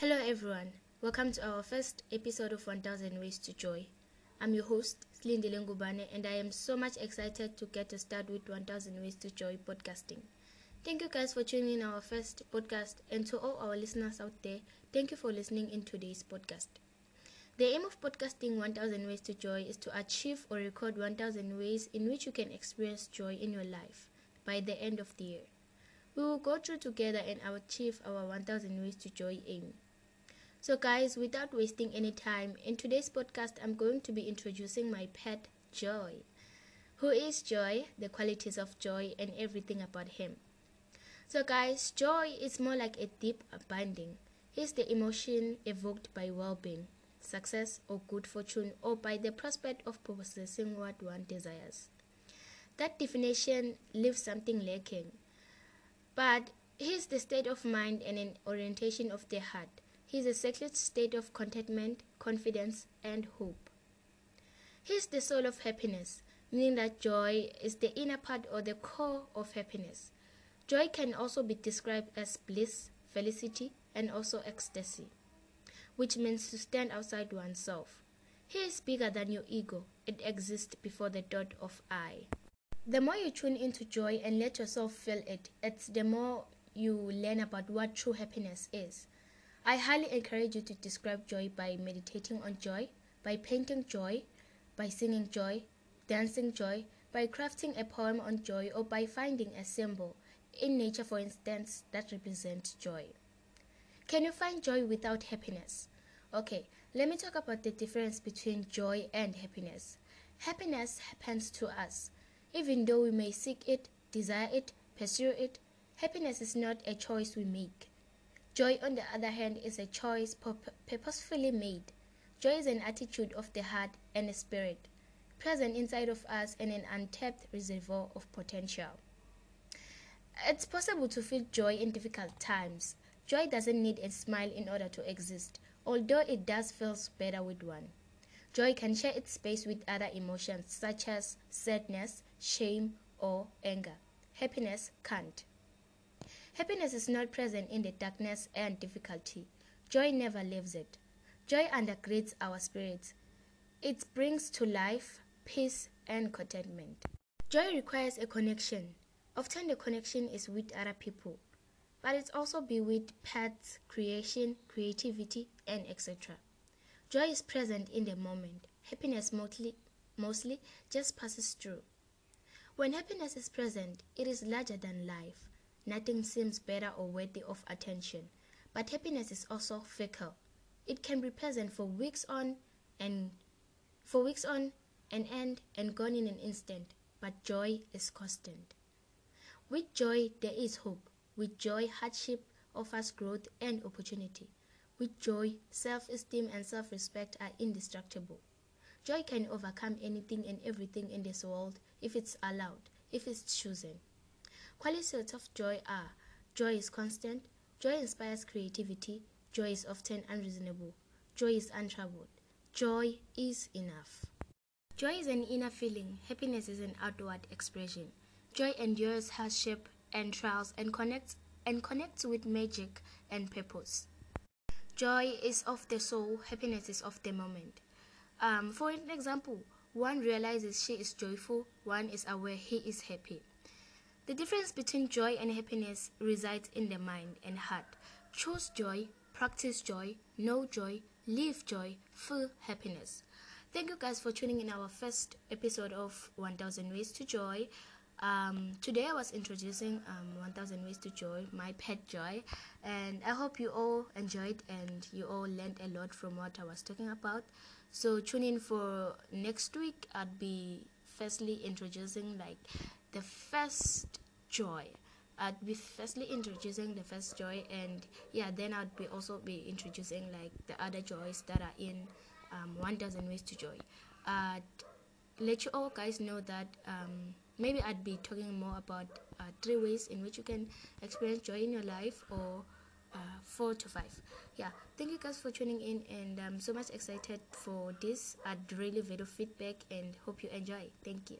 Hello, everyone. Welcome to our first episode of 1000 Ways to Joy. I'm your host, Slindile Ngubane, and I am so much excited to get to start with 1000 Ways to Joy podcasting. Thank you guys for tuning in our first podcast, and to all our listeners out there, thank you for listening in today's podcast. The aim of podcasting 1000 Ways to Joy is to achieve or record 1000 ways in which you can experience joy in your life by the end of the year. We will go through together and achieve our 1000 Ways to Joy aim. So, guys, without wasting any time, in today's podcast, I'm going to be introducing my pet, Joy. Who is Joy, the qualities of Joy, and everything about him. So, guys, joy is more like a deep binding. It's the emotion evoked by well being, success, or good fortune, or by the prospect of possessing what one desires. That definition leaves something lacking. But here's the state of mind and an orientation of the heart he is a sacred state of contentment, confidence, and hope. He is the soul of happiness, meaning that joy is the inner part or the core of happiness. Joy can also be described as bliss, felicity, and also ecstasy, which means to stand outside oneself. He is bigger than your ego, it exists before the dot of I. The more you tune into joy and let yourself feel it, it's the more you learn about what true happiness is. I highly encourage you to describe joy by meditating on joy, by painting joy, by singing joy, dancing joy, by crafting a poem on joy, or by finding a symbol in nature, for instance, that represents joy. Can you find joy without happiness? Okay, let me talk about the difference between joy and happiness. Happiness happens to us. Even though we may seek it, desire it, pursue it, happiness is not a choice we make. Joy, on the other hand, is a choice purposefully made. Joy is an attitude of the heart and the spirit, present inside of us in an untapped reservoir of potential. It's possible to feel joy in difficult times. Joy doesn't need a smile in order to exist, although it does feel better with one. Joy can share its space with other emotions such as sadness, shame, or anger. Happiness can't. Happiness is not present in the darkness and difficulty. Joy never leaves it. Joy undergirds our spirits. It brings to life peace and contentment. Joy requires a connection. Often the connection is with other people, but it also be with pets, creation, creativity, and etc. Joy is present in the moment. Happiness mostly, mostly just passes through. When happiness is present, it is larger than life. Nothing seems better or worthy of attention. But happiness is also fickle. It can be present for weeks on and for weeks on and end and gone in an instant, but joy is constant. With joy there is hope. With joy hardship offers growth and opportunity. With joy, self-esteem and self-respect are indestructible. Joy can overcome anything and everything in this world if it's allowed, if it's chosen. Qualities of joy are joy is constant, joy inspires creativity, joy is often unreasonable, joy is untroubled, joy is enough. Joy is an inner feeling, happiness is an outward expression. Joy endures hardship and trials and connects and connects with magic and purpose. Joy is of the soul, happiness is of the moment. Um, for an example, one realizes she is joyful, one is aware he is happy. The difference between joy and happiness resides in the mind and heart. Choose joy, practice joy, know joy, live joy, feel happiness. Thank you guys for tuning in our first episode of 1000 Ways to Joy. Um, today I was introducing um, 1000 Ways to Joy, my pet joy, and I hope you all enjoyed and you all learned a lot from what I was talking about. So tune in for next week. I'd be firstly introducing like the first joy. I'd be firstly introducing the first joy, and yeah, then I'd be also be introducing like the other joys that are in um, 1000 Ways to Joy. I'd let you all guys know that um, maybe I'd be talking more about uh, three ways in which you can experience joy in your life, or uh, four to five. Yeah, thank you guys for tuning in, and I'm so much excited for this. I'd really value feedback and hope you enjoy. Thank you.